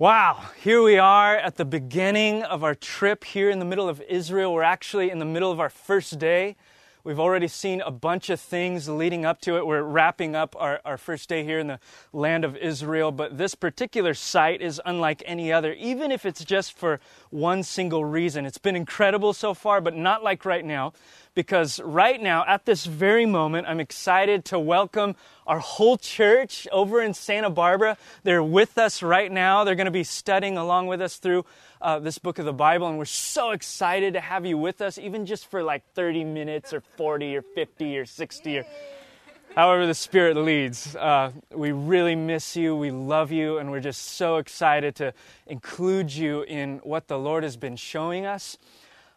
Wow, here we are at the beginning of our trip here in the middle of Israel. We're actually in the middle of our first day. We've already seen a bunch of things leading up to it. We're wrapping up our, our first day here in the land of Israel, but this particular site is unlike any other, even if it's just for one single reason. It's been incredible so far, but not like right now because right now, at this very moment, I'm excited to welcome our whole church over in Santa Barbara. They're with us right now. They're going to be studying along with us through uh, this book of the Bible, and we're so excited to have you with us, even just for like 30 minutes or 40 or 50 or 60 or however the Spirit leads. Uh, we really miss you. We love you, and we're just so excited to include you in what the Lord has been showing us.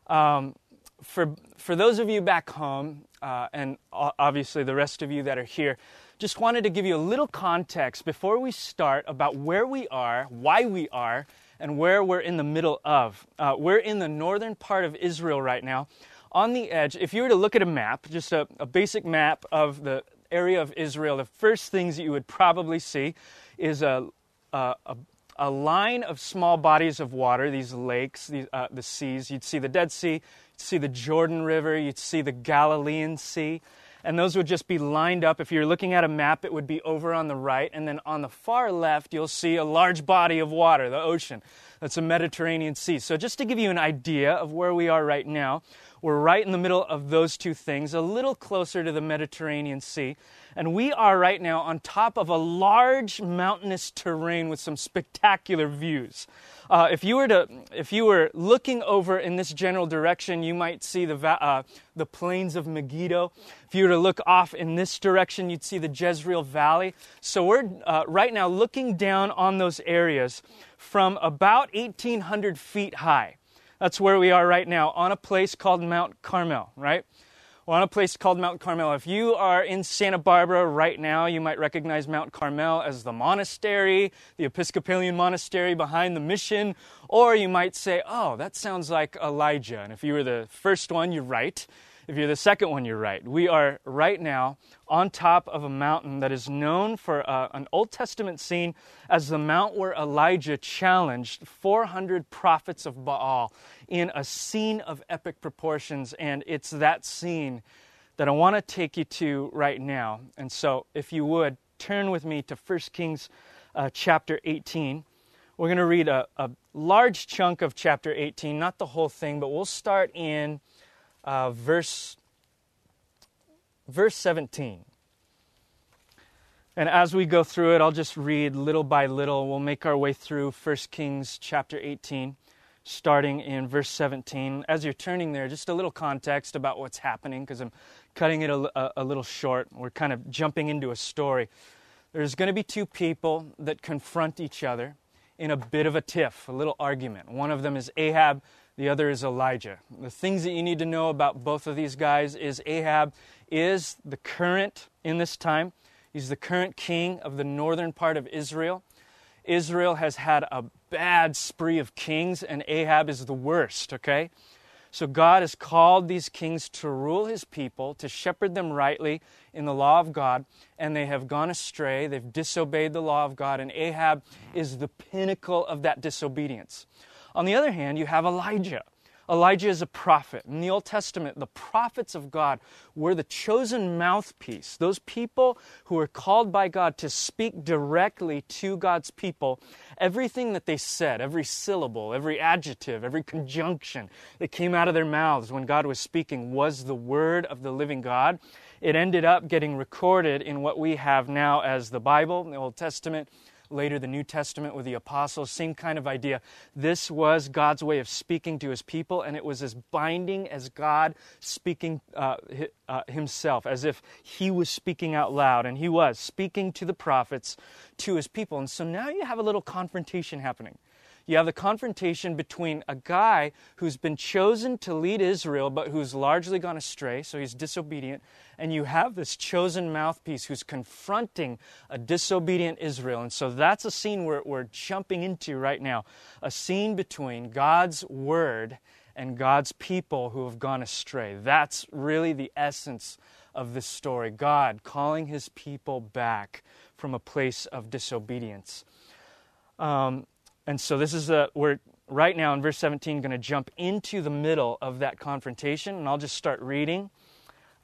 Um, for, for those of you back home, uh, and obviously the rest of you that are here, just wanted to give you a little context before we start about where we are, why we are, and where we're in the middle of. Uh, we're in the northern part of Israel right now. On the edge, if you were to look at a map, just a, a basic map of the area of Israel, the first things that you would probably see is a, a, a a line of small bodies of water, these lakes, these, uh, the seas. You'd see the Dead Sea, see the Jordan River, you'd see the Galilean Sea, and those would just be lined up. If you're looking at a map, it would be over on the right, and then on the far left, you'll see a large body of water, the ocean. That's the Mediterranean Sea. So, just to give you an idea of where we are right now, we're right in the middle of those two things, a little closer to the Mediterranean Sea. And we are right now on top of a large mountainous terrain with some spectacular views. Uh, if you were to, if you were looking over in this general direction, you might see the uh, the plains of Megiddo. If you were to look off in this direction, you'd see the Jezreel Valley. So we're uh, right now looking down on those areas from about 1,800 feet high. That's where we are right now on a place called Mount Carmel. Right. We're on a place called Mount Carmel. If you are in Santa Barbara right now, you might recognize Mount Carmel as the monastery, the Episcopalian monastery behind the mission, or you might say, oh, that sounds like Elijah. And if you were the first one, you're right. If you're the second one, you're right. We are right now on top of a mountain that is known for uh, an Old Testament scene as the mount where Elijah challenged 400 prophets of Baal in a scene of epic proportions. And it's that scene that I want to take you to right now. And so, if you would, turn with me to 1 Kings uh, chapter 18. We're going to read a, a large chunk of chapter 18, not the whole thing, but we'll start in uh, verse, verse 17. And as we go through it, I'll just read little by little. We'll make our way through 1 Kings chapter 18, starting in verse 17. As you're turning there, just a little context about what's happening, because I'm cutting it a, a, a little short. We're kind of jumping into a story. There's going to be two people that confront each other in a bit of a tiff, a little argument. One of them is Ahab, the other is Elijah. The things that you need to know about both of these guys is Ahab is the current in this time. He's the current king of the northern part of Israel. Israel has had a bad spree of kings, and Ahab is the worst, okay? So God has called these kings to rule his people, to shepherd them rightly in the law of God, and they have gone astray. They've disobeyed the law of God, and Ahab is the pinnacle of that disobedience. On the other hand, you have Elijah. Elijah is a prophet. In the Old Testament, the prophets of God were the chosen mouthpiece, those people who were called by God to speak directly to God's people. Everything that they said, every syllable, every adjective, every conjunction that came out of their mouths when God was speaking was the word of the living God. It ended up getting recorded in what we have now as the Bible, the Old Testament later the New Testament with the apostles, same kind of idea. This was God's way of speaking to his people, and it was as binding as God speaking uh, uh, himself, as if he was speaking out loud, and he was speaking to the prophets, to his people. And so now you have a little confrontation happening. You have the confrontation between a guy who's been chosen to lead Israel, but who's largely gone astray, so he's disobedient. And you have this chosen mouthpiece who's confronting a disobedient Israel. And so that's a scene we're, we're jumping into right now a scene between God's word and God's people who have gone astray. That's really the essence of this story God calling his people back from a place of disobedience. Um, And so this is a, we're right now in verse 17 going to jump into the middle of that confrontation, and I'll just start reading.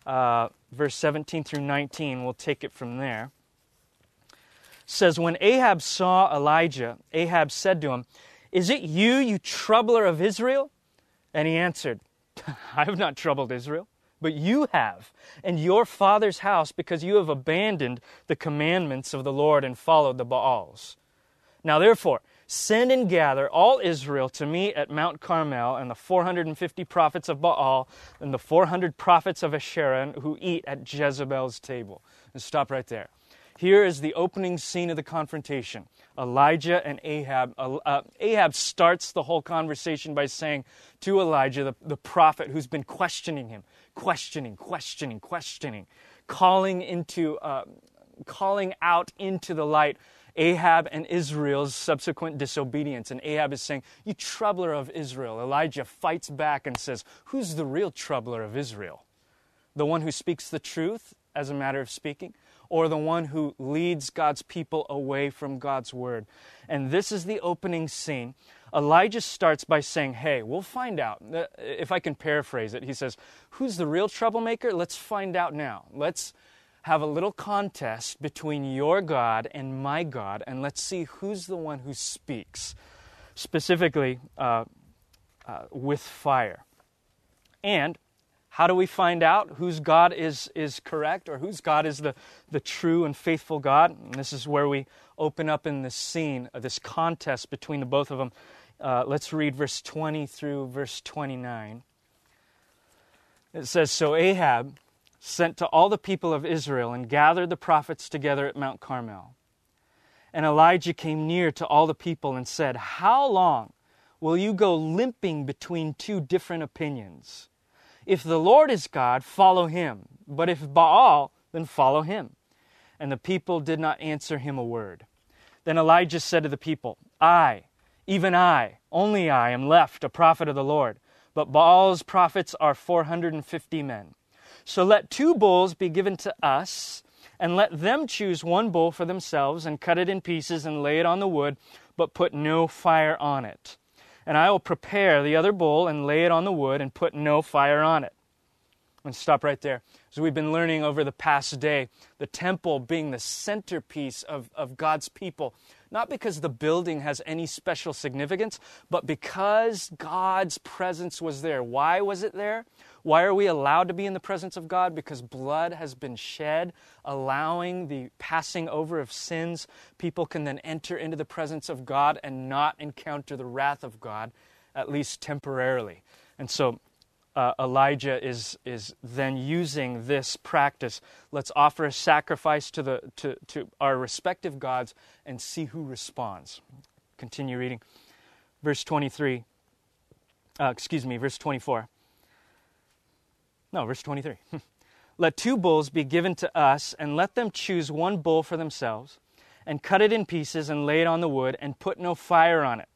Uh, verse 17 through 19, we'll take it from there. It says, When Ahab saw Elijah, Ahab said to him, Is it you, you troubler of Israel? And he answered, I have not troubled Israel, but you have, and your father's house, because you have abandoned the commandments of the Lord and followed the Baals. Now therefore, Send and gather all Israel to me at Mount Carmel, and the 450 prophets of Baal and the 400 prophets of Asherah who eat at Jezebel's table. And stop right there. Here is the opening scene of the confrontation Elijah and Ahab. Uh, uh, Ahab starts the whole conversation by saying to Elijah, the, the prophet who's been questioning him, questioning, questioning, questioning, calling into, uh, calling out into the light Ahab and Israel's subsequent disobedience. And Ahab is saying, You troubler of Israel. Elijah fights back and says, Who's the real troubler of Israel? The one who speaks the truth as a matter of speaking? Or the one who leads God's people away from God's word? And this is the opening scene. Elijah starts by saying, Hey, we'll find out. Uh, if I can paraphrase it, he says, Who's the real troublemaker? Let's find out now. Let's have a little contest between your God and my God, and let's see who's the one who speaks, specifically uh, uh, with fire. And how do we find out whose God is, is correct or whose God is the, the true and faithful God? And this is where we open up in this scene, uh, this contest between the both of them. Uh, let's read verse 20 through verse 29. It says So Ahab sent to all the people of Israel and gathered the prophets together at Mount Carmel. And Elijah came near to all the people and said, How long will you go limping between two different opinions? If the Lord is God, follow him. But if Baal, then follow him. And the people did not answer him a word. Then Elijah said to the people, I, even I, only I, am left a prophet of the Lord, but Baal's prophets are 450 men. So let two bulls be given to us, and let them choose one bull for themselves, and cut it in pieces, and lay it on the wood, but put no fire on it. And I will prepare the other bull, and lay it on the wood, and put no fire on it. And stop right there. As we've been learning over the past day, the temple being the centerpiece of, of God's people, not because the building has any special significance, but because God's presence was there. Why was it there? Why are we allowed to be in the presence of God? Because blood has been shed, allowing the passing over of sins. People can then enter into the presence of God and not encounter the wrath of God, at least temporarily. And so uh, Elijah is, is then using this practice. Let's offer a sacrifice to, the, to, to our respective gods and see who responds. Continue reading. Verse 23. Uh, excuse me, verse 24. No, verse 23. let two bulls be given to us, and let them choose one bull for themselves, and cut it in pieces, and lay it on the wood, and put no fire on it.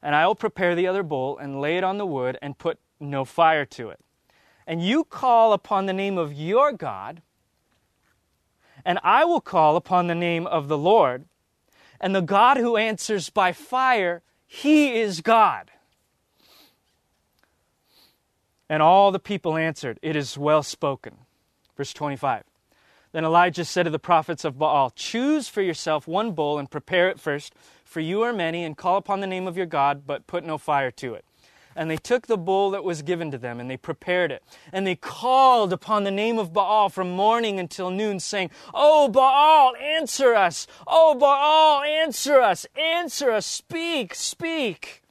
And I will prepare the other bull, and lay it on the wood, and put no fire to it. And you call upon the name of your God, and I will call upon the name of the Lord. And the God who answers by fire, he is God. And all the people answered, It is well spoken. Verse 25. Then Elijah said to the prophets of Baal, Choose for yourself one bull and prepare it first, for you are many, and call upon the name of your God, but put no fire to it. And they took the bull that was given to them, and they prepared it. And they called upon the name of Baal from morning until noon, saying, Oh, Baal, answer us! Oh, Baal, answer us! Answer us! Speak, speak!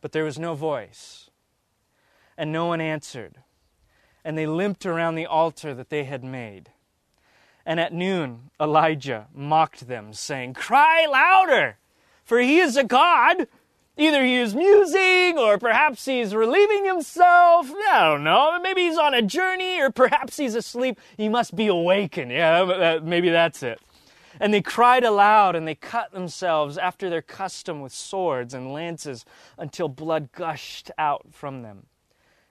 But there was no voice and no one answered. And they limped around the altar that they had made. And at noon, Elijah mocked them, saying, Cry louder, for he is a god. Either he is musing, or perhaps he's relieving himself. I don't know. Maybe he's on a journey, or perhaps he's asleep. He must be awakened. Yeah, maybe that's it. And they cried aloud, and they cut themselves after their custom with swords and lances until blood gushed out from them.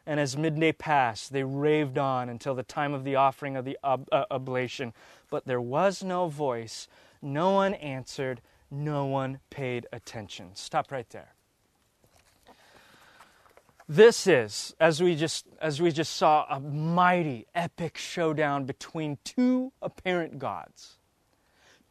And as midday passed, they raved on until the time of the offering of the ob- uh, oblation. But there was no voice, no one answered, no one paid attention. Stop right there. This is, as we just as we just saw, a mighty, epic showdown between two apparent gods.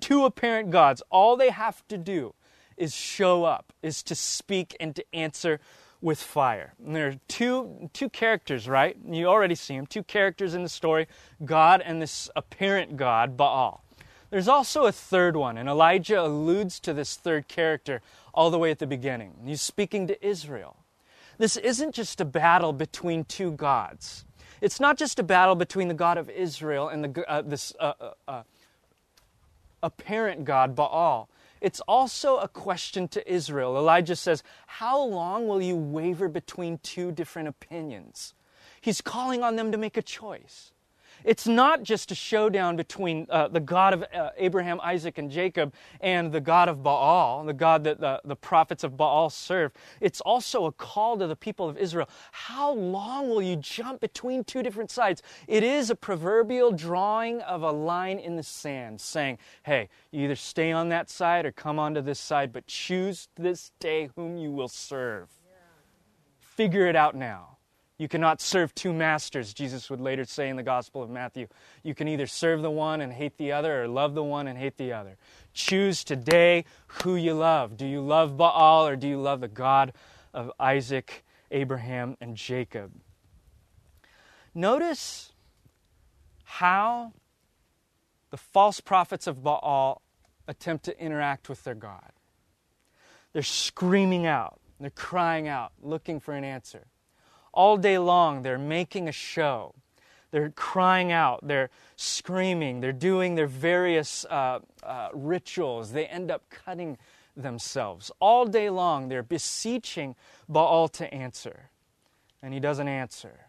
Two apparent gods. All they have to do is show up, is to speak and to answer with fire. And there are two two characters, right? You already see them. Two characters in the story: God and this apparent god, Baal. There's also a third one, and Elijah alludes to this third character all the way at the beginning. He's speaking to Israel. This isn't just a battle between two gods. It's not just a battle between the God of Israel and the, uh, this uh, uh, uh, apparent God, Baal. It's also a question to Israel. Elijah says, How long will you waver between two different opinions? He's calling on them to make a choice. It's not just a showdown between uh, the God of uh, Abraham, Isaac, and Jacob and the God of Baal, the God that the, the prophets of Baal serve. It's also a call to the people of Israel. How long will you jump between two different sides? It is a proverbial drawing of a line in the sand saying, hey, you either stay on that side or come onto this side, but choose this day whom you will serve. Figure it out now. You cannot serve two masters, Jesus would later say in the Gospel of Matthew. You can either serve the one and hate the other, or love the one and hate the other. Choose today who you love. Do you love Baal, or do you love the God of Isaac, Abraham, and Jacob? Notice how the false prophets of Baal attempt to interact with their God. They're screaming out, they're crying out, looking for an answer. All day long, they're making a show. They're crying out, they're screaming, they're doing their various uh, uh, rituals. They end up cutting themselves. All day long, they're beseeching Baal to answer, and he doesn't answer.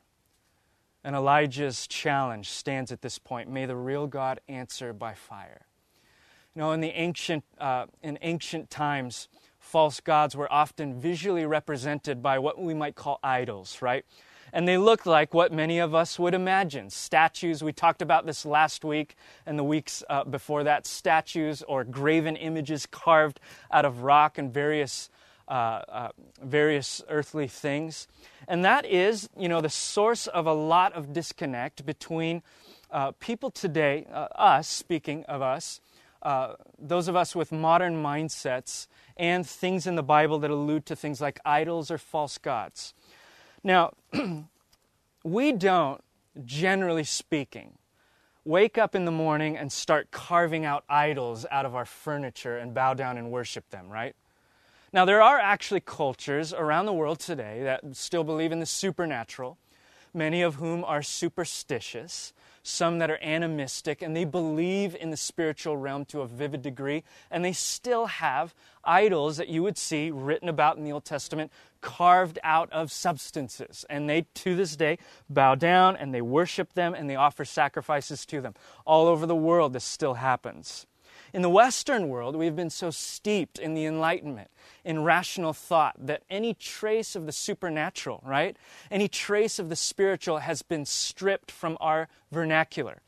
And Elijah's challenge stands at this point May the real God answer by fire. You know, in the ancient, uh, in ancient times, false gods were often visually represented by what we might call idols, right? And they looked like what many of us would imagine statues. We talked about this last week and the weeks uh, before that statues or graven images carved out of rock and various. Uh, uh, various earthly things. And that is, you know, the source of a lot of disconnect between uh, people today, uh, us, speaking of us, uh, those of us with modern mindsets and things in the Bible that allude to things like idols or false gods. Now, we don't, generally speaking, wake up in the morning and start carving out idols out of our furniture and bow down and worship them, right? Now, there are actually cultures around the world today that still believe in the supernatural, many of whom are superstitious some that are animistic, and they believe in the spiritual realm to a vivid degree, and they still have idols that you would see written about in the Old Testament carved out of substances. And they, to this day, bow down and they worship them and they offer sacrifices to them. All over the world, this still happens. In the Western world, we've been so steeped in the Enlightenment, in rational thought, that any trace of the supernatural, right? Any trace of the spiritual has been stripped from our vernacular.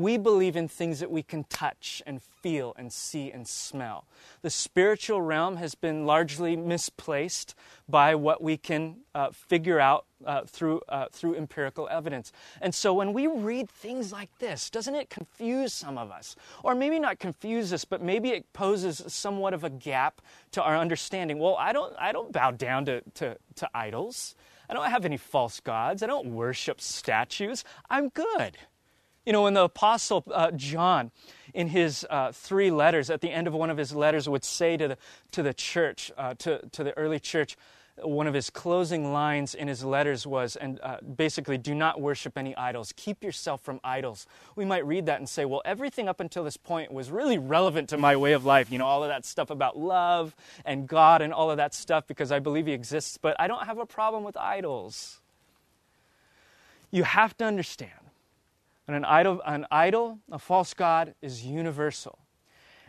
We believe in things that we can touch and feel and see and smell. The spiritual realm has been largely misplaced by what we can uh, figure out uh, through, uh, through empirical evidence. And so when we read things like this, doesn't it confuse some of us? Or maybe not confuse us, but maybe it poses somewhat of a gap to our understanding. Well, I don't, I don't bow down to, to, to idols. I don't have any false gods. I don't worship statues. I'm good. You know, when the Apostle uh, John, in his uh, three letters, at the end of one of his letters, would say to the, to the church, uh, to, to the early church, one of his closing lines in his letters was, and uh, basically, do not worship any idols. Keep yourself from idols. We might read that and say, well, everything up until this point was really relevant to my way of life. You know, all of that stuff about love and God and all of that stuff because I believe He exists, but I don't have a problem with idols. You have to understand and an idol, an idol, a false god, is universal.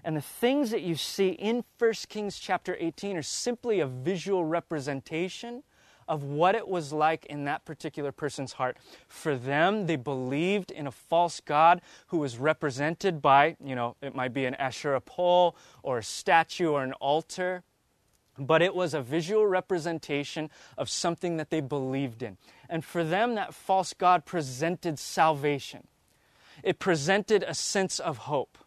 And the things that you see in 1 Kings chapter 18 are simply a visual representation of what it was like in that particular person's heart. For them, they believed in a false God who was represented by, you know, it might be an Asherah pole or a statue or an altar but it was a visual representation of something that they believed in. And for them, that false God presented salvation. It presented a sense of hope.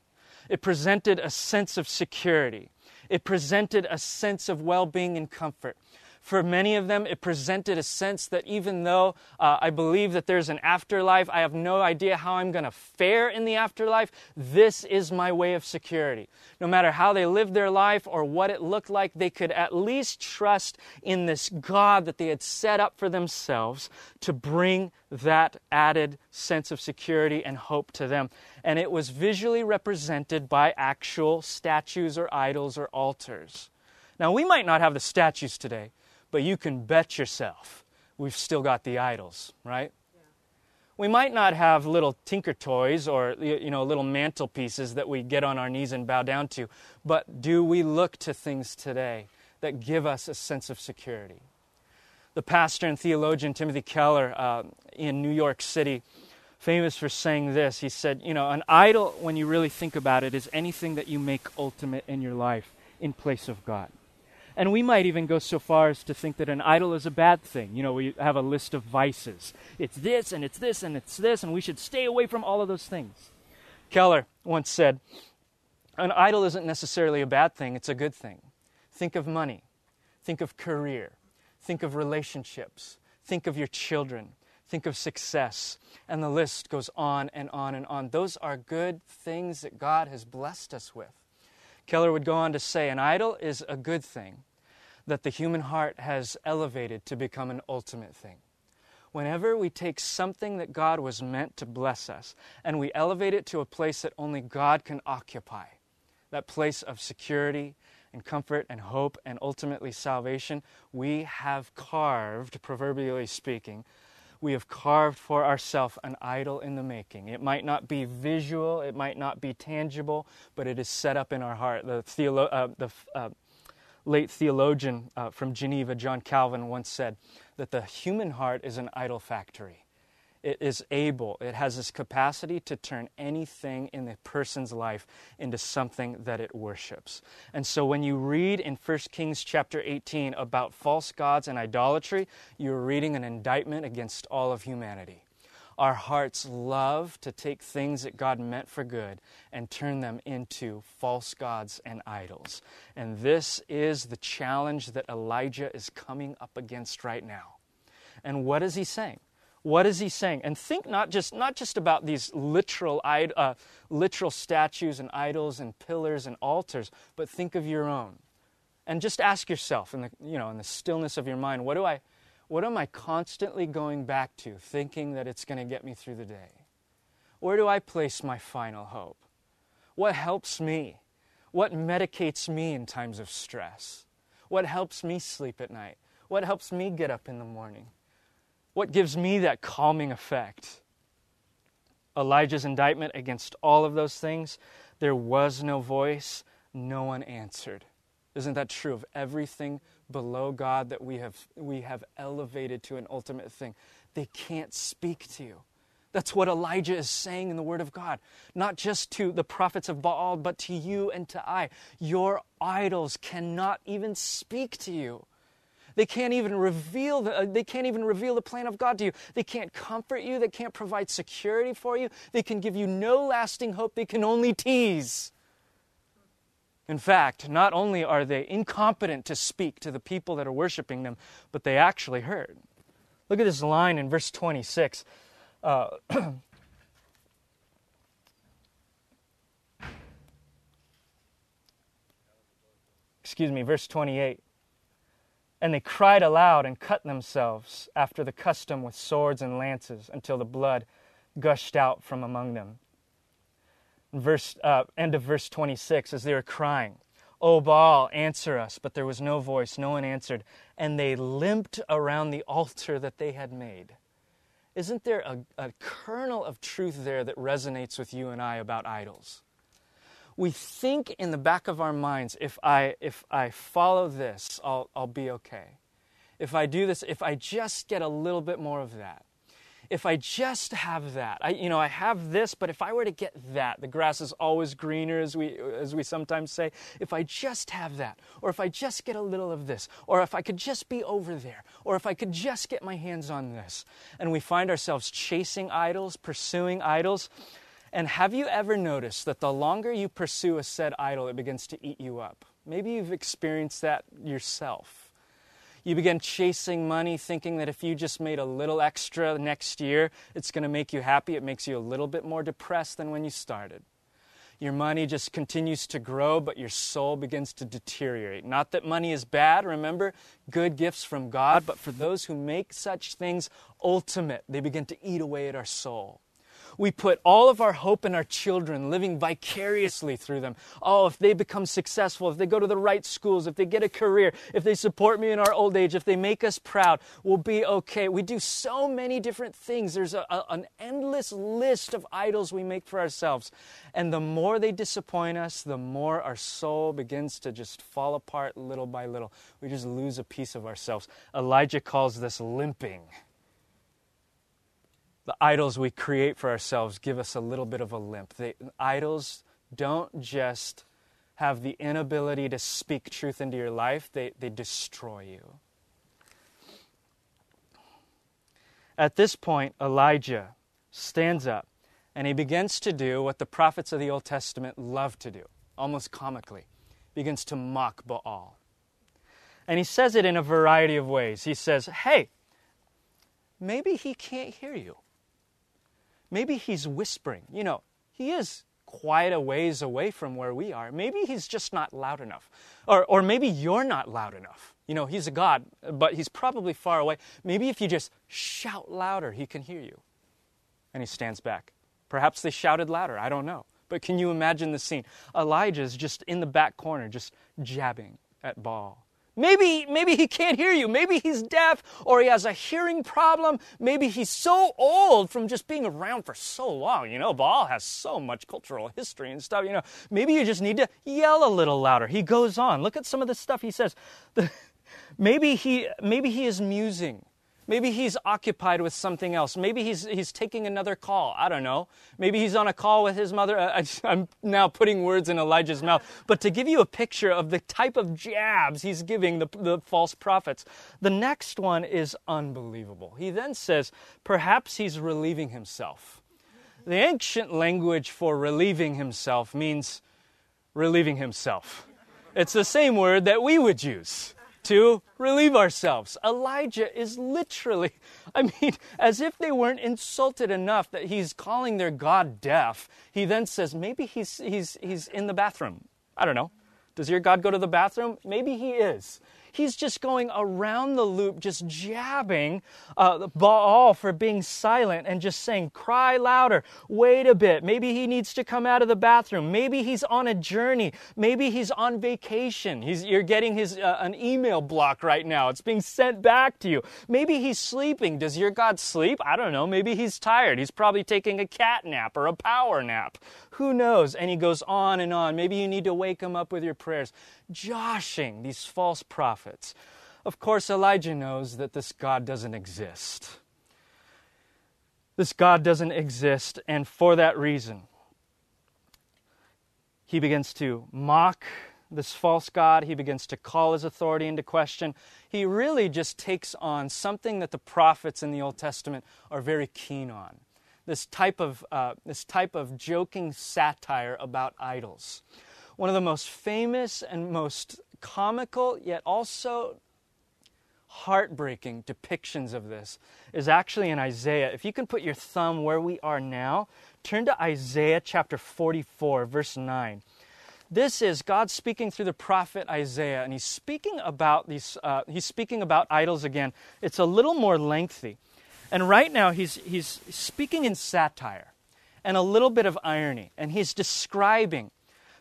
It presented a sense of security. It presented a sense of well being and comfort. For many of them, it presented a sense that even though uh, I believe that there's an afterlife, I have no idea how I'm going to fare in the afterlife. This is my way of security. No matter how they lived their life or what it looked like, they could at least trust in this God that they had set up for themselves to bring that added sense of security and hope to them. And it was visually represented by actual statues or idols or altars. Now, we might not have the statues today, but you can bet yourself we've still got the idols, right? Yeah. We might not have little tinker toys or you know little mantelpieces that we get on our knees and bow down to, but do we look to things today that give us a sense of security? The pastor and theologian Timothy Keller uh, in New York City, famous for saying this, he said, You know, an idol, when you really think about it, is anything that you make ultimate in your life in place of God. And we might even go so far as to think that an idol is a bad thing. You know, we have a list of vices. It's this, and it's this, and it's this, and we should stay away from all of those things. Keller once said, An idol isn't necessarily a bad thing, it's a good thing. Think of money, think of career, think of relationships, think of your children, think of success, and the list goes on and on and on. Those are good things that God has blessed us with. Keller would go on to say an idol is a good thing that the human heart has elevated to become an ultimate thing. Whenever we take something that God was meant to bless us and we elevate it to a place that only God can occupy, that place of security and comfort and hope and ultimately salvation, we have carved, proverbially speaking, we have carved for ourselves an idol in the making. It might not be visual, it might not be tangible, but it is set up in our heart. The, theolo- uh, the uh, late theologian uh, from Geneva, John Calvin, once said that the human heart is an idol factory it is able, it has this capacity to turn anything in the person's life into something that it worships. And so when you read in 1 Kings chapter 18 about false gods and idolatry, you're reading an indictment against all of humanity. Our hearts love to take things that God meant for good and turn them into false gods and idols. And this is the challenge that Elijah is coming up against right now. And what is he saying? What is he saying? And think not just, not just about these literal, uh, literal statues and idols and pillars and altars, but think of your own. And just ask yourself in the, you know, in the stillness of your mind, what, do I, what am I constantly going back to, thinking that it's going to get me through the day? Where do I place my final hope? What helps me? What medicates me in times of stress? What helps me sleep at night? What helps me get up in the morning? What gives me that calming effect? Elijah's indictment against all of those things, there was no voice, no one answered. Isn't that true of everything below God that we have, we have elevated to an ultimate thing? They can't speak to you. That's what Elijah is saying in the Word of God. Not just to the prophets of Baal, but to you and to I. Your idols cannot even speak to you. They can't even reveal the, uh, they can't even reveal the plan of God to you. They can't comfort you. They can't provide security for you. They can give you no lasting hope. They can only tease. In fact, not only are they incompetent to speak to the people that are worshiping them, but they actually heard. Look at this line in verse 26. Uh, excuse me, verse 28. And they cried aloud and cut themselves after the custom with swords and lances until the blood gushed out from among them. Verse, uh, end of verse 26, as they were crying, O Baal, answer us. But there was no voice, no one answered. And they limped around the altar that they had made. Isn't there a, a kernel of truth there that resonates with you and I about idols? We think in the back of our minds if I, if I follow this, I'll, I'll be okay. if I do this, if I just get a little bit more of that, if I just have that, I, you know, I have this, but if I were to get that, the grass is always greener, as we, as we sometimes say. If I just have that, or if I just get a little of this, or if I could just be over there, or if I could just get my hands on this, and we find ourselves chasing idols, pursuing idols. And have you ever noticed that the longer you pursue a said idol, it begins to eat you up? Maybe you've experienced that yourself you begin chasing money, thinking that if you just made a little extra next year, it's going to make you happy. It makes you a little bit more depressed than when you started. Your money just continues to grow, but your soul begins to deteriorate. Not that money is bad, remember, good gifts from God, but for those who make such things ultimate, they begin to eat away at our soul. We put all of our hope in our children, living vicariously through them. Oh, if they become successful, if they go to the right schools, if they get a career, if they support me in our old age, if they make us proud, we'll be okay. We do so many different things. There's a, a, an endless list of idols we make for ourselves. And the more they disappoint us, the more our soul begins to just fall apart little by little. We just lose a piece of ourselves. Elijah calls this limping the idols we create for ourselves give us a little bit of a limp. The idols don't just have the inability to speak truth into your life, they, they destroy you. At this point, Elijah stands up and he begins to do what the prophets of the Old Testament love to do, almost comically. begins to mock Baal. And he says it in a variety of ways. He says, Hey, maybe he can't hear you. Maybe he's whispering. You know, he is quite a ways away from where we are. Maybe he's just not loud enough. Or, or maybe you're not loud enough. You know, he's a God, but he's probably far away. Maybe if you just shout louder, he can hear you. And he stands back. Perhaps they shouted louder. I don't know. But can you imagine the scene? Elijah's just in the back corner, just jabbing at Baal. Maybe, maybe he can't hear you. Maybe he's deaf or he has a hearing problem. Maybe he's so old from just being around for so long. You know, Baal has so much cultural history and stuff. You know, maybe you just need to yell a little louder. He goes on. Look at some of the stuff he says. maybe he, maybe he is musing. Maybe he's occupied with something else. Maybe he's, he's taking another call. I don't know. Maybe he's on a call with his mother. I, am now putting words in Elijah's mouth. But to give you a picture of the type of jabs he's giving the, the false prophets, the next one is unbelievable. He then says, perhaps he's relieving himself. The ancient language for relieving himself means relieving himself. It's the same word that we would use to relieve ourselves. Elijah is literally, I mean, as if they weren't insulted enough that he's calling their God deaf, he then says, maybe he's, he's, he's in the bathroom. I don't know. Does your God go to the bathroom? Maybe he is. He's just going around the loop, just jabbing uh, Baal for being silent and just saying, cry louder, wait a bit. Maybe he needs to come out of the bathroom. Maybe he's on a journey. Maybe he's on vacation. He's, you're getting his, uh, an email block right now. It's being sent back to you. Maybe he's sleeping. Does your God sleep? I don't know. Maybe he's tired. He's probably taking a cat nap or a power nap. Who knows? And he goes on and on. Maybe you need to wake him up with your prayers joshing these false prophets. Of course, Elijah knows that this God doesn't exist. This God doesn't exist, and for that reason, he begins to mock this false God. He begins to call his authority into question. He really just takes on something that the prophets in the Old Testament are very keen on this type of, uh, this type of joking satire about idols one of the most famous and most comical, yet also heartbreaking depictions of this is actually in Isaiah. If you can put your thumb where we are now, turn to Isaiah chapter 44, verse 9. This is God speaking through the prophet Isaiah, and he's speaking about these. Uh, he's speaking about idols again. It's a little more lengthy, and right now he's he's speaking in satire and a little bit of irony, and he's describing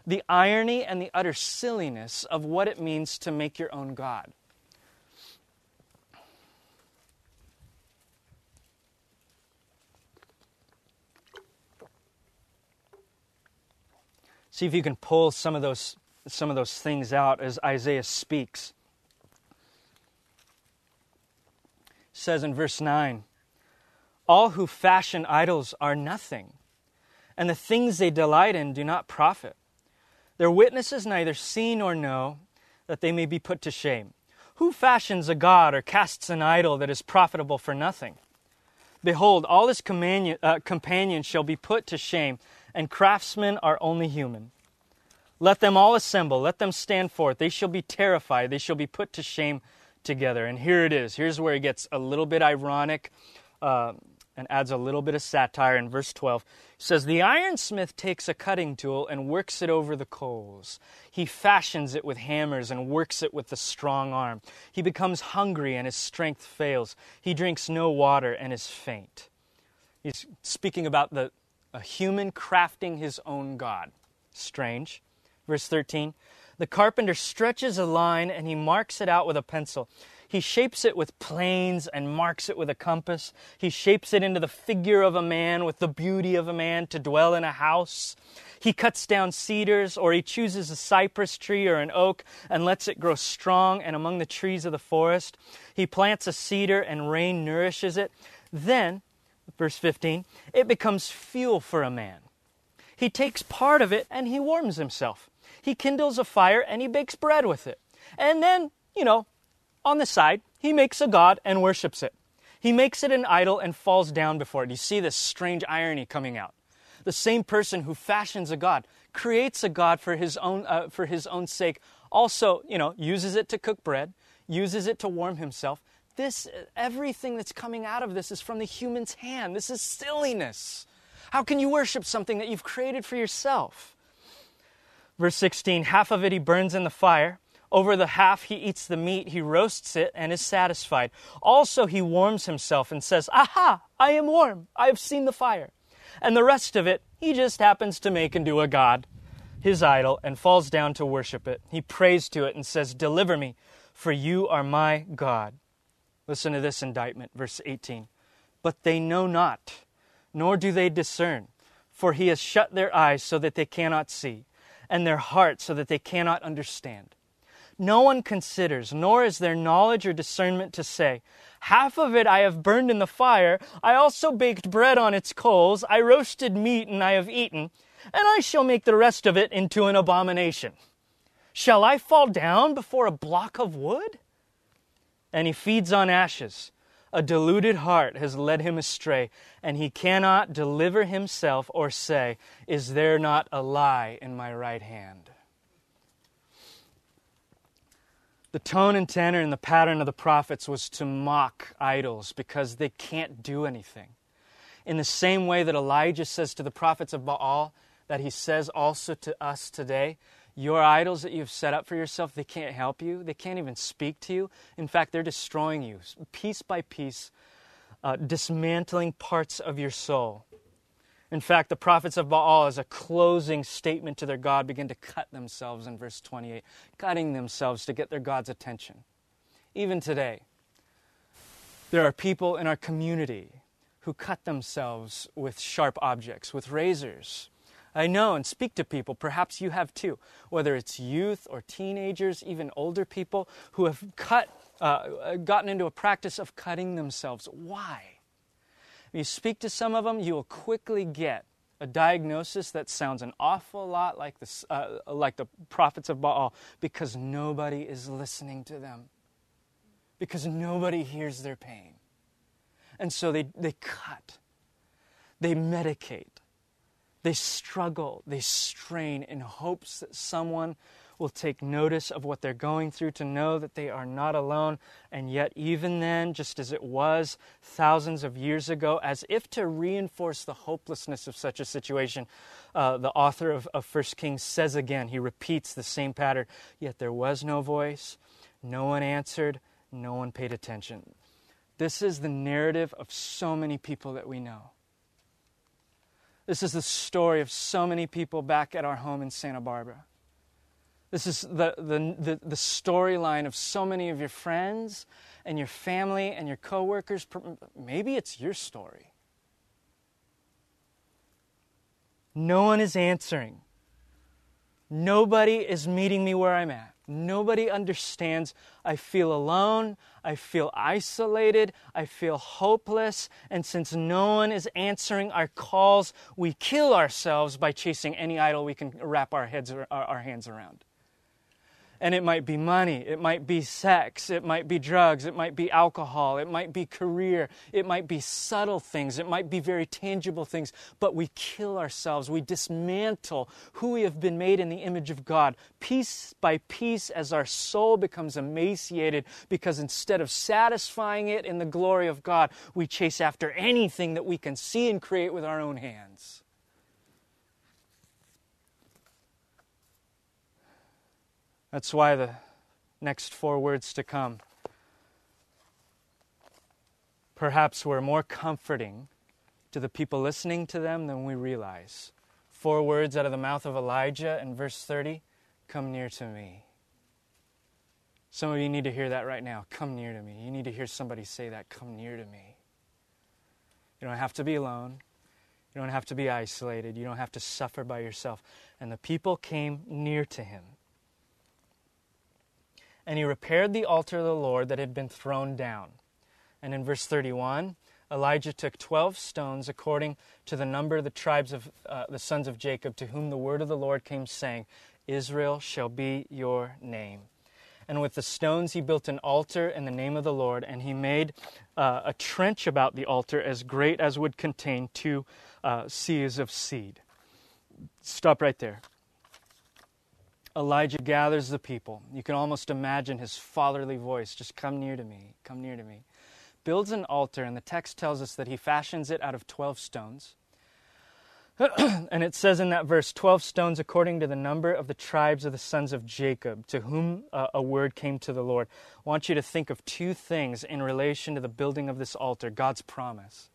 the irony and the utter silliness of what it means to make your own God. See if you can pull some of those, some of those things out as Isaiah speaks. It says in verse 9 All who fashion idols are nothing, and the things they delight in do not profit. Their witnesses neither see nor know that they may be put to shame. Who fashions a god or casts an idol that is profitable for nothing? Behold, all his uh, companions shall be put to shame, and craftsmen are only human. Let them all assemble, let them stand forth. They shall be terrified, they shall be put to shame together. And here it is. Here's where it gets a little bit ironic. Uh, and adds a little bit of satire in verse 12. He says, The ironsmith takes a cutting tool and works it over the coals. He fashions it with hammers and works it with the strong arm. He becomes hungry and his strength fails. He drinks no water and is faint. He's speaking about the, a human crafting his own God. Strange. Verse 13 The carpenter stretches a line and he marks it out with a pencil. He shapes it with planes and marks it with a compass. He shapes it into the figure of a man with the beauty of a man to dwell in a house. He cuts down cedars, or he chooses a cypress tree or an oak and lets it grow strong and among the trees of the forest. He plants a cedar and rain nourishes it. Then, verse 15, it becomes fuel for a man. He takes part of it and he warms himself. He kindles a fire and he bakes bread with it. And then, you know, on the side, he makes a god and worships it. He makes it an idol and falls down before it. You see this strange irony coming out. The same person who fashions a god creates a god for his own uh, for his own sake. Also, you know, uses it to cook bread, uses it to warm himself. This everything that's coming out of this is from the human's hand. This is silliness. How can you worship something that you've created for yourself? Verse 16, half of it he burns in the fire over the half he eats the meat, he roasts it and is satisfied. Also, he warms himself and says, Aha, I am warm. I have seen the fire. And the rest of it, he just happens to make into a god, his idol, and falls down to worship it. He prays to it and says, Deliver me, for you are my God. Listen to this indictment, verse 18. But they know not, nor do they discern, for he has shut their eyes so that they cannot see, and their hearts so that they cannot understand no one considers, nor is there knowledge or discernment to say, Half of it I have burned in the fire, I also baked bread on its coals, I roasted meat and I have eaten, and I shall make the rest of it into an abomination. Shall I fall down before a block of wood? And he feeds on ashes. A deluded heart has led him astray, and he cannot deliver himself or say, Is there not a lie in my right hand? The tone and tenor and the pattern of the prophets was to mock idols because they can't do anything. In the same way that Elijah says to the prophets of Baal, that he says also to us today, your idols that you've set up for yourself, they can't help you. They can't even speak to you. In fact, they're destroying you piece by piece, uh, dismantling parts of your soul. In fact, the prophets of Baal, as a closing statement to their God, begin to cut themselves in verse 28, cutting themselves to get their God's attention. Even today, there are people in our community who cut themselves with sharp objects, with razors. I know and speak to people, perhaps you have too, whether it's youth or teenagers, even older people who have cut, uh, gotten into a practice of cutting themselves. Why? You speak to some of them, you will quickly get a diagnosis that sounds an awful lot like the, uh, like the prophets of Baal because nobody is listening to them, because nobody hears their pain. And so they, they cut, they medicate, they struggle, they strain in hopes that someone will take notice of what they're going through to know that they are not alone. And yet, even then, just as it was thousands of years ago, as if to reinforce the hopelessness of such a situation, uh, the author of, of 1 Kings says again, he repeats the same pattern. Yet there was no voice, no one answered, no one paid attention. This is the narrative of so many people that we know. This is the story of so many people back at our home in Santa Barbara. This is the, the, the, the storyline of so many of your friends and your family and your coworkers. Maybe it's your story. No one is answering. Nobody is meeting me where I'm at. Nobody understands. I feel alone. I feel isolated. I feel hopeless. And since no one is answering our calls, we kill ourselves by chasing any idol we can wrap our, heads, or our hands around. And it might be money, it might be sex, it might be drugs, it might be alcohol, it might be career, it might be subtle things, it might be very tangible things, but we kill ourselves. We dismantle who we have been made in the image of God, piece by piece, as our soul becomes emaciated, because instead of satisfying it in the glory of God, we chase after anything that we can see and create with our own hands. That's why the next four words to come perhaps were more comforting to the people listening to them than we realize. Four words out of the mouth of Elijah in verse 30 Come near to me. Some of you need to hear that right now. Come near to me. You need to hear somebody say that. Come near to me. You don't have to be alone. You don't have to be isolated. You don't have to suffer by yourself. And the people came near to him. And he repaired the altar of the Lord that had been thrown down. And in verse 31, Elijah took 12 stones according to the number of the tribes of uh, the sons of Jacob, to whom the word of the Lord came, saying, Israel shall be your name. And with the stones he built an altar in the name of the Lord, and he made uh, a trench about the altar as great as would contain two uh, seahs of seed. Stop right there. Elijah gathers the people. You can almost imagine his fatherly voice just come near to me, come near to me. Builds an altar, and the text tells us that he fashions it out of 12 stones. and it says in that verse 12 stones according to the number of the tribes of the sons of Jacob, to whom uh, a word came to the Lord. I want you to think of two things in relation to the building of this altar God's promise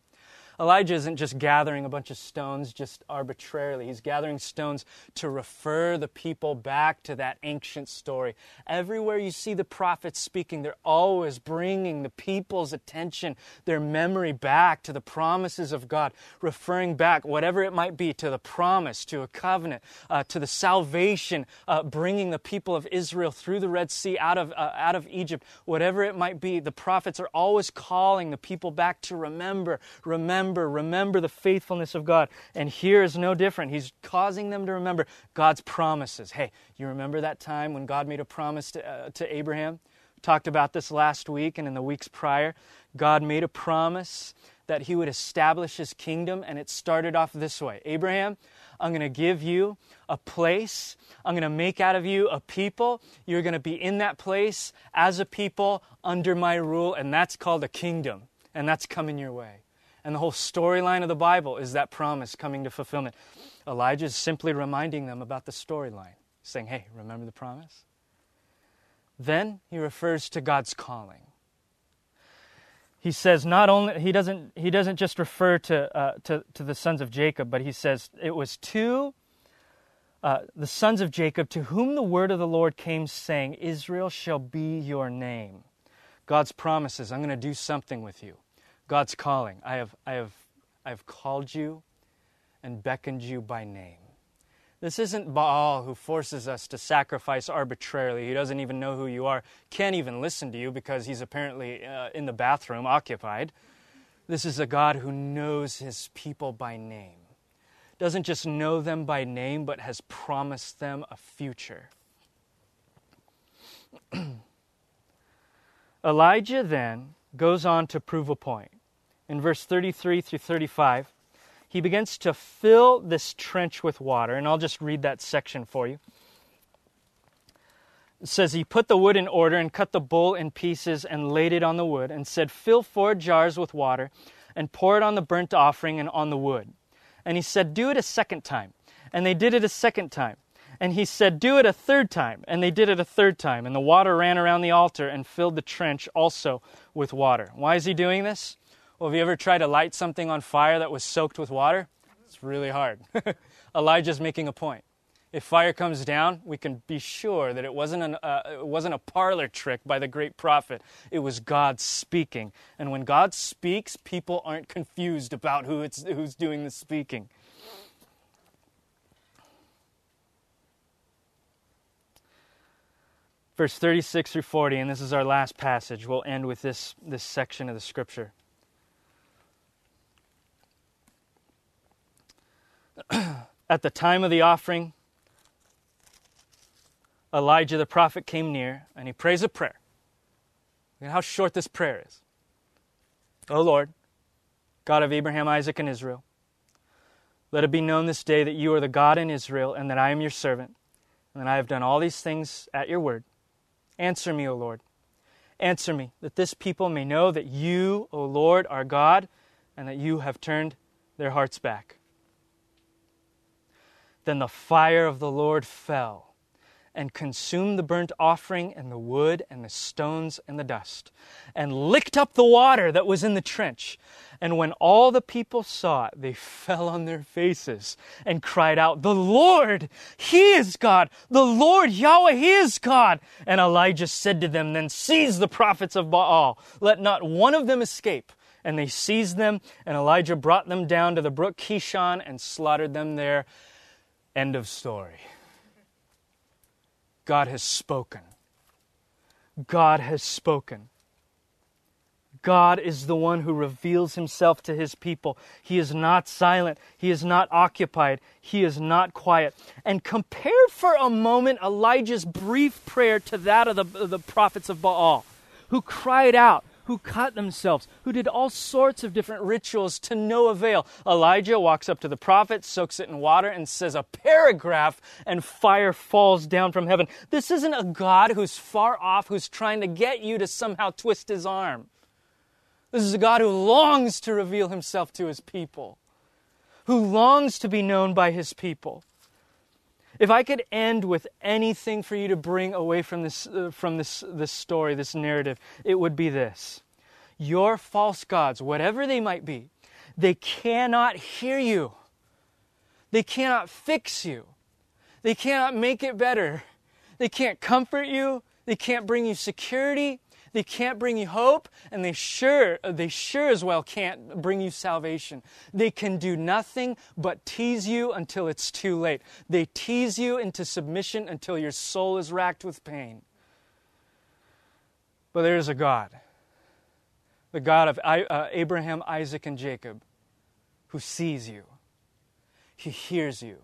Elijah isn't just gathering a bunch of stones just arbitrarily. He's gathering stones to refer the people back to that ancient story. Everywhere you see the prophets speaking, they're always bringing the people's attention, their memory back to the promises of God, referring back, whatever it might be, to the promise, to a covenant, uh, to the salvation, uh, bringing the people of Israel through the Red Sea out of, uh, out of Egypt, whatever it might be. The prophets are always calling the people back to remember, remember remember, remember the faithfulness of God. And here is no different. He's causing them to remember God's promises. Hey, you remember that time when God made a promise to, uh, to Abraham? Talked about this last week and in the weeks prior. God made a promise that he would establish his kingdom, and it started off this way Abraham, I'm going to give you a place. I'm going to make out of you a people. You're going to be in that place as a people under my rule, and that's called a kingdom. And that's coming your way. And the whole storyline of the Bible is that promise coming to fulfillment. Elijah is simply reminding them about the storyline, saying, Hey, remember the promise? Then he refers to God's calling. He says not only he doesn't he doesn't just refer to uh, to, to the sons of Jacob, but he says it was to uh, the sons of Jacob to whom the word of the Lord came, saying, Israel shall be your name. God's promises, I'm going to do something with you. God's calling. I have, I have, I have called you and beckoned you by name. This isn't Baal who forces us to sacrifice arbitrarily. He doesn't even know who you are, can't even listen to you because he's apparently uh, in the bathroom occupied. This is a God who knows his people by name. Doesn't just know them by name, but has promised them a future. Elijah then goes on to prove a point in verse 33 through 35, he begins to fill this trench with water. And I'll just read that section for you. It says, He put the wood in order and cut the bull in pieces and laid it on the wood, and said, Fill four jars with water and pour it on the burnt offering and on the wood. And he said, Do it a second time. And they did it a second time. And he said, Do it a third time. And they did it a third time. And the water ran around the altar and filled the trench also with water. Why is he doing this? Well, have you ever tried to light something on fire that was soaked with water? It's really hard. Elijah's making a point. If fire comes down, we can be sure that it wasn't, an, uh, it wasn't a parlor trick by the great prophet. It was God speaking. And when God speaks, people aren't confused about who it's, who's doing the speaking. verse 36 through 40, and this is our last passage. We'll end with this, this section of the scripture. At the time of the offering, Elijah the prophet came near and he prays a prayer. Look how short this prayer is. O Lord, God of Abraham, Isaac, and Israel, let it be known this day that you are the God in Israel and that I am your servant, and that I have done all these things at your word. Answer me, O Lord. Answer me, that this people may know that you, O Lord, are God, and that you have turned their hearts back. Then the fire of the Lord fell and consumed the burnt offering and the wood and the stones and the dust, and licked up the water that was in the trench. And when all the people saw it, they fell on their faces and cried out, The Lord, He is God! The Lord Yahweh, He is God! And Elijah said to them, Then seize the prophets of Baal, let not one of them escape. And they seized them, and Elijah brought them down to the brook Kishon and slaughtered them there. End of story. God has spoken. God has spoken. God is the one who reveals himself to his people. He is not silent. He is not occupied. He is not quiet. And compare for a moment Elijah's brief prayer to that of the, the prophets of Baal, who cried out, who cut themselves, who did all sorts of different rituals to no avail. Elijah walks up to the prophet, soaks it in water, and says a paragraph, and fire falls down from heaven. This isn't a God who's far off, who's trying to get you to somehow twist his arm. This is a God who longs to reveal himself to his people, who longs to be known by his people. If I could end with anything for you to bring away from this, uh, from this, this story, this narrative, it would be this. Your false gods, whatever they might be, they cannot hear you. They cannot fix you. They cannot make it better. They can't comfort you. They can't bring you security. They can't bring you hope, and they sure, they sure as well can't bring you salvation. They can do nothing but tease you until it's too late. They tease you into submission until your soul is racked with pain. But there is a God, the God of uh, Abraham, Isaac, and Jacob, who sees you, He hears you,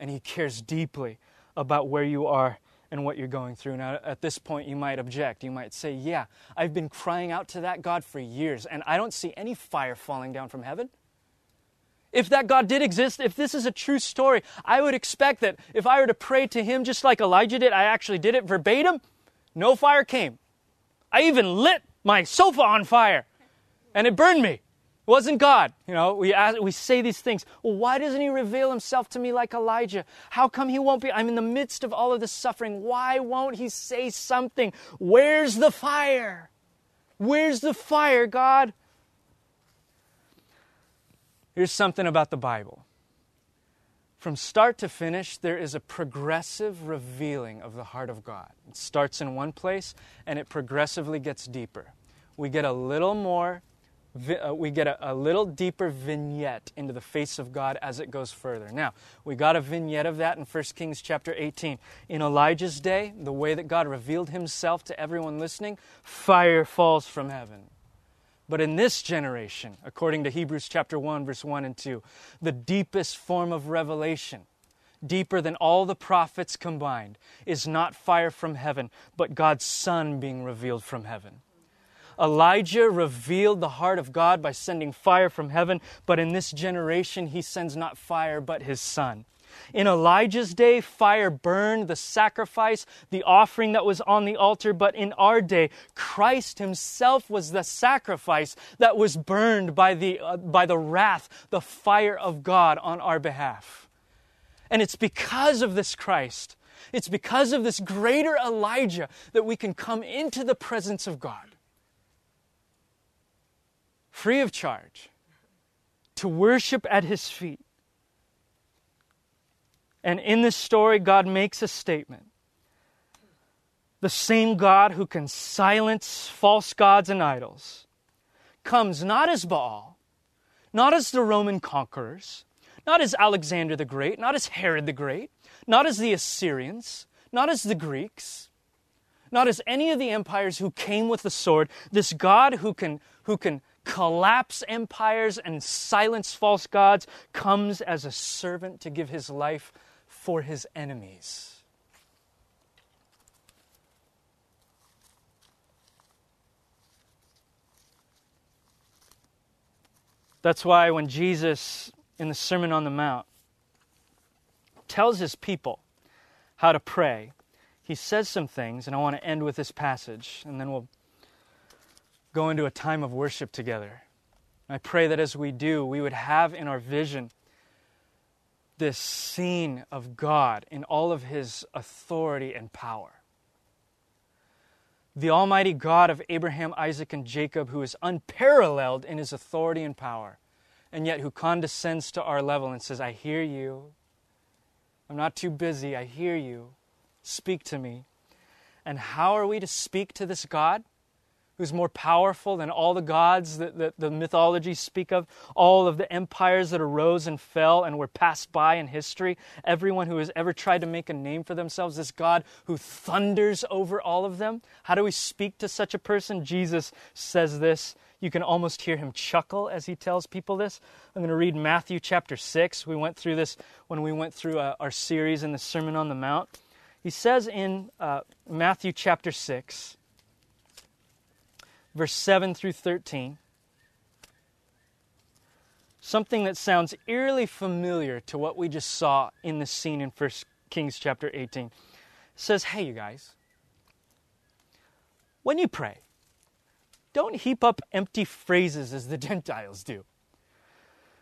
and He cares deeply about where you are and what you're going through. Now, at this point, you might object. You might say, Yeah, I've been crying out to that God for years, and I don't see any fire falling down from heaven. If that God did exist, if this is a true story, I would expect that if I were to pray to Him just like Elijah did, I actually did it verbatim, no fire came. I even lit my sofa on fire, and it burned me wasn't God. You know, we, ask, we say these things. Well, why doesn't He reveal Himself to me like Elijah? How come He won't be? I'm in the midst of all of this suffering. Why won't He say something? Where's the fire? Where's the fire, God? Here's something about the Bible. From start to finish, there is a progressive revealing of the heart of God. It starts in one place and it progressively gets deeper. We get a little more Uh, we get a, a, little deeper vignette into the face of God as it goes further. Now, we got a vignette of that in 1 Kings chapter 18. In Elijah's day, the way that God revealed himself to everyone listening, fire falls from heaven. But in this generation, according to Hebrews chapter 1 verse 1 and 2, the deepest form of revelation, deeper than all the prophets combined, is not fire from heaven, but God's son being revealed from heaven. Elijah revealed the heart of God by sending fire from heaven, but in this generation, he sends not fire, but his son. In Elijah's day, fire burned the sacrifice, the offering that was on the altar, but in our day, Christ himself was the sacrifice that was burned by the, uh, by the wrath, the fire of God on our behalf. And it's because of this Christ, it's because of this greater Elijah that we can come into the presence of God free of charge, to worship at his feet. And in this story, God makes a statement. The same God who can silence false gods and idols comes not as Baal, not as the Roman conquerors, not as Alexander the Great, not as Herod the Great, not as the Assyrians, not as the Greeks. not as any of the empires who came with the sword. This God who can, who can collapse empires and silence false gods comes as a servant to give his life for his enemies. That's why when Jesus, in the Sermon on the Mount, tells his people how to pray, he says some things, and I want to end with this passage, and then we'll go into a time of worship together. I pray that as we do, we would have in our vision this scene of God in all of his authority and power. The Almighty God of Abraham, Isaac, and Jacob, who is unparalleled in his authority and power, and yet who condescends to our level and says, I hear you. I'm not too busy. I hear you. Speak to me. And how are we to speak to this God? Who's more powerful than all the gods that, that, the mythologies speak of, all of the empires that arose and fell and were passed by in history, everyone who has ever tried to make a name for themselves, this God who thunders over all of them. How do we speak to such a person? Jesus says this. You can almost hear him chuckle as he tells people this. I'm going to read Matthew chapter 6. We went through this when we went through uh, our series in the Sermon on the Mount. He says in uh, Matthew chapter 6, verse 7 through 13. Something that sounds eerily familiar to what we just saw in the scene in 1 Kings chapter 18. It says, Hey, you guys, when you pray, don't heap up empty phrases as the Gentiles do,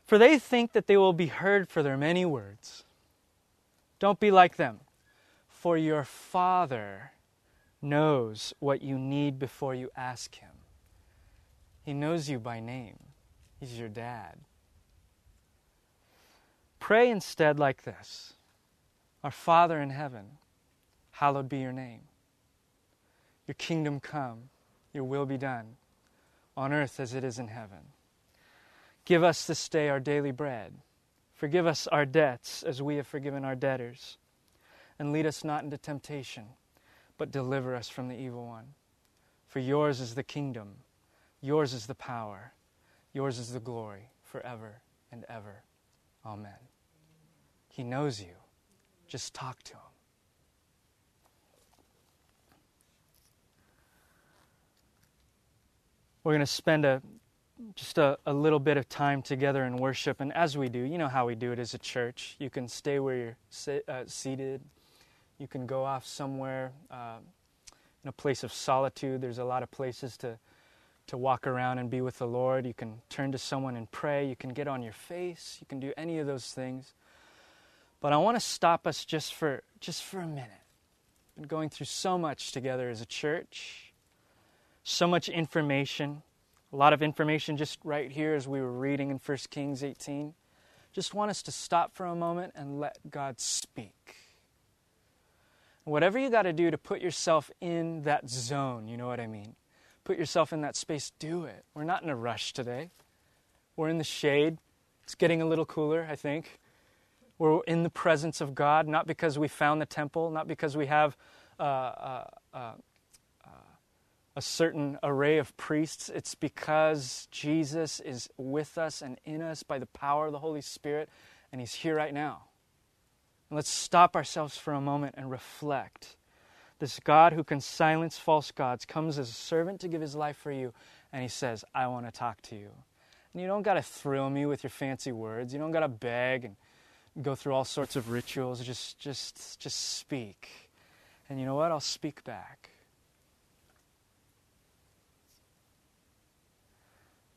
for they think that they will be heard for their many words. Don't be like them, for your Father knows what you need before you ask Him. He knows you by name, He's your dad. Pray instead like this Our Father in heaven, hallowed be your name. Your kingdom come, your will be done, on earth as it is in heaven. Give us this day our daily bread. Forgive us our debts as we have forgiven our debtors. And lead us not into temptation, but deliver us from the evil one. For yours is the kingdom Yours is the power, yours is the glory forever and ever. Amen. He knows you. Just talk to him. We're going to spend a just a, a little bit of time together in worship. And as we do, you know how we do it as a church. You can stay where you're sit, uh, seated. You can go off somewhere uh, in a place of solitude. There's a lot of places to to walk around and be with the Lord. You can turn to someone and pray. You can get on your face. You can do any of those things. But I want to stop us just for just for a minute. We've Been going through so much together as a church. So much information. A lot of information just right here as we were reading in 1 Kings 18. Just want us to stop for a moment and let God speak. Whatever you got to do to put yourself in that zone, you know what I mean? Put yourself in that space, do it. We're not in a rush today. We're in the shade. It's getting a little cooler, I think. We're in the presence of God, not because we found the temple, not because we have uh, uh, uh, uh, a certain array of priests. It's because Jesus is with us and in us by the power of the Holy Spirit, and He's here right now. And let's stop ourselves for a moment and reflect this God who can silence false gods comes as a servant to give his life for you, and he says, I want to talk to you. And you don't got to thrill me with your fancy words. You don't got to beg and go through all sorts of rituals. Just, just, just speak. And you know what? I'll speak back.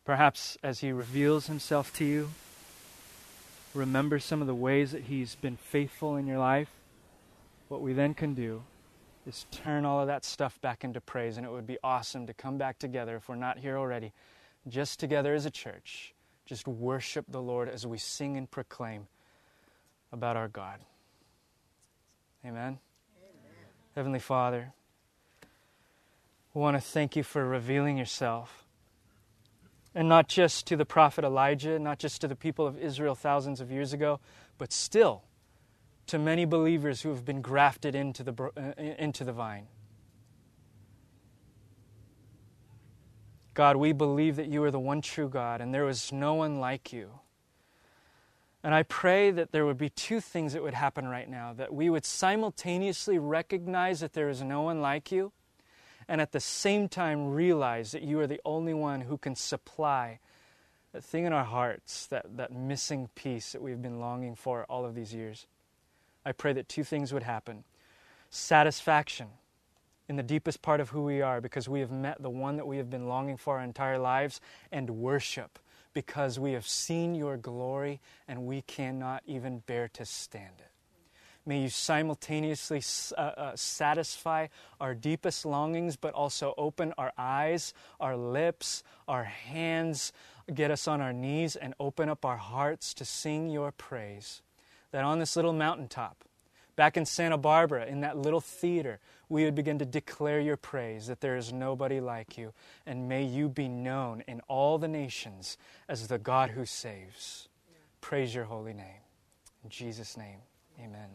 Perhaps as he reveals himself to you, remember some of the ways that he's been faithful in your life. What we then can do is turn all of that stuff back into praise. And it would be awesome to come back together, if we're not here already, just together as a church, just worship the Lord as we sing and proclaim about our God. Amen. Amen. Heavenly Father, we want to thank you for revealing yourself. And not just to the prophet Elijah, not just to the people of Israel thousands of years ago, but still to many believers who have been grafted into the, uh, into the vine. God, we believe that you are the one true God and there is no one like you. And I pray that there would be two things that would happen right now that we would simultaneously recognize that there is no one like you, and at the same time realize that you are the only one who can supply that thing in our hearts, that, that missing piece that we've been longing for all of these years. I pray that two things would happen satisfaction in the deepest part of who we are because we have met the one that we have been longing for our entire lives, and worship because we have seen your glory and we cannot even bear to stand it. May you simultaneously uh, uh, satisfy our deepest longings, but also open our eyes, our lips, our hands, get us on our knees, and open up our hearts to sing your praise. That on this little mountaintop, back in Santa Barbara, in that little theater, we would begin to declare your praise, that there is nobody like you. And may you be known in all the nations as the God who saves. Praise your holy name. In Jesus' name, amen.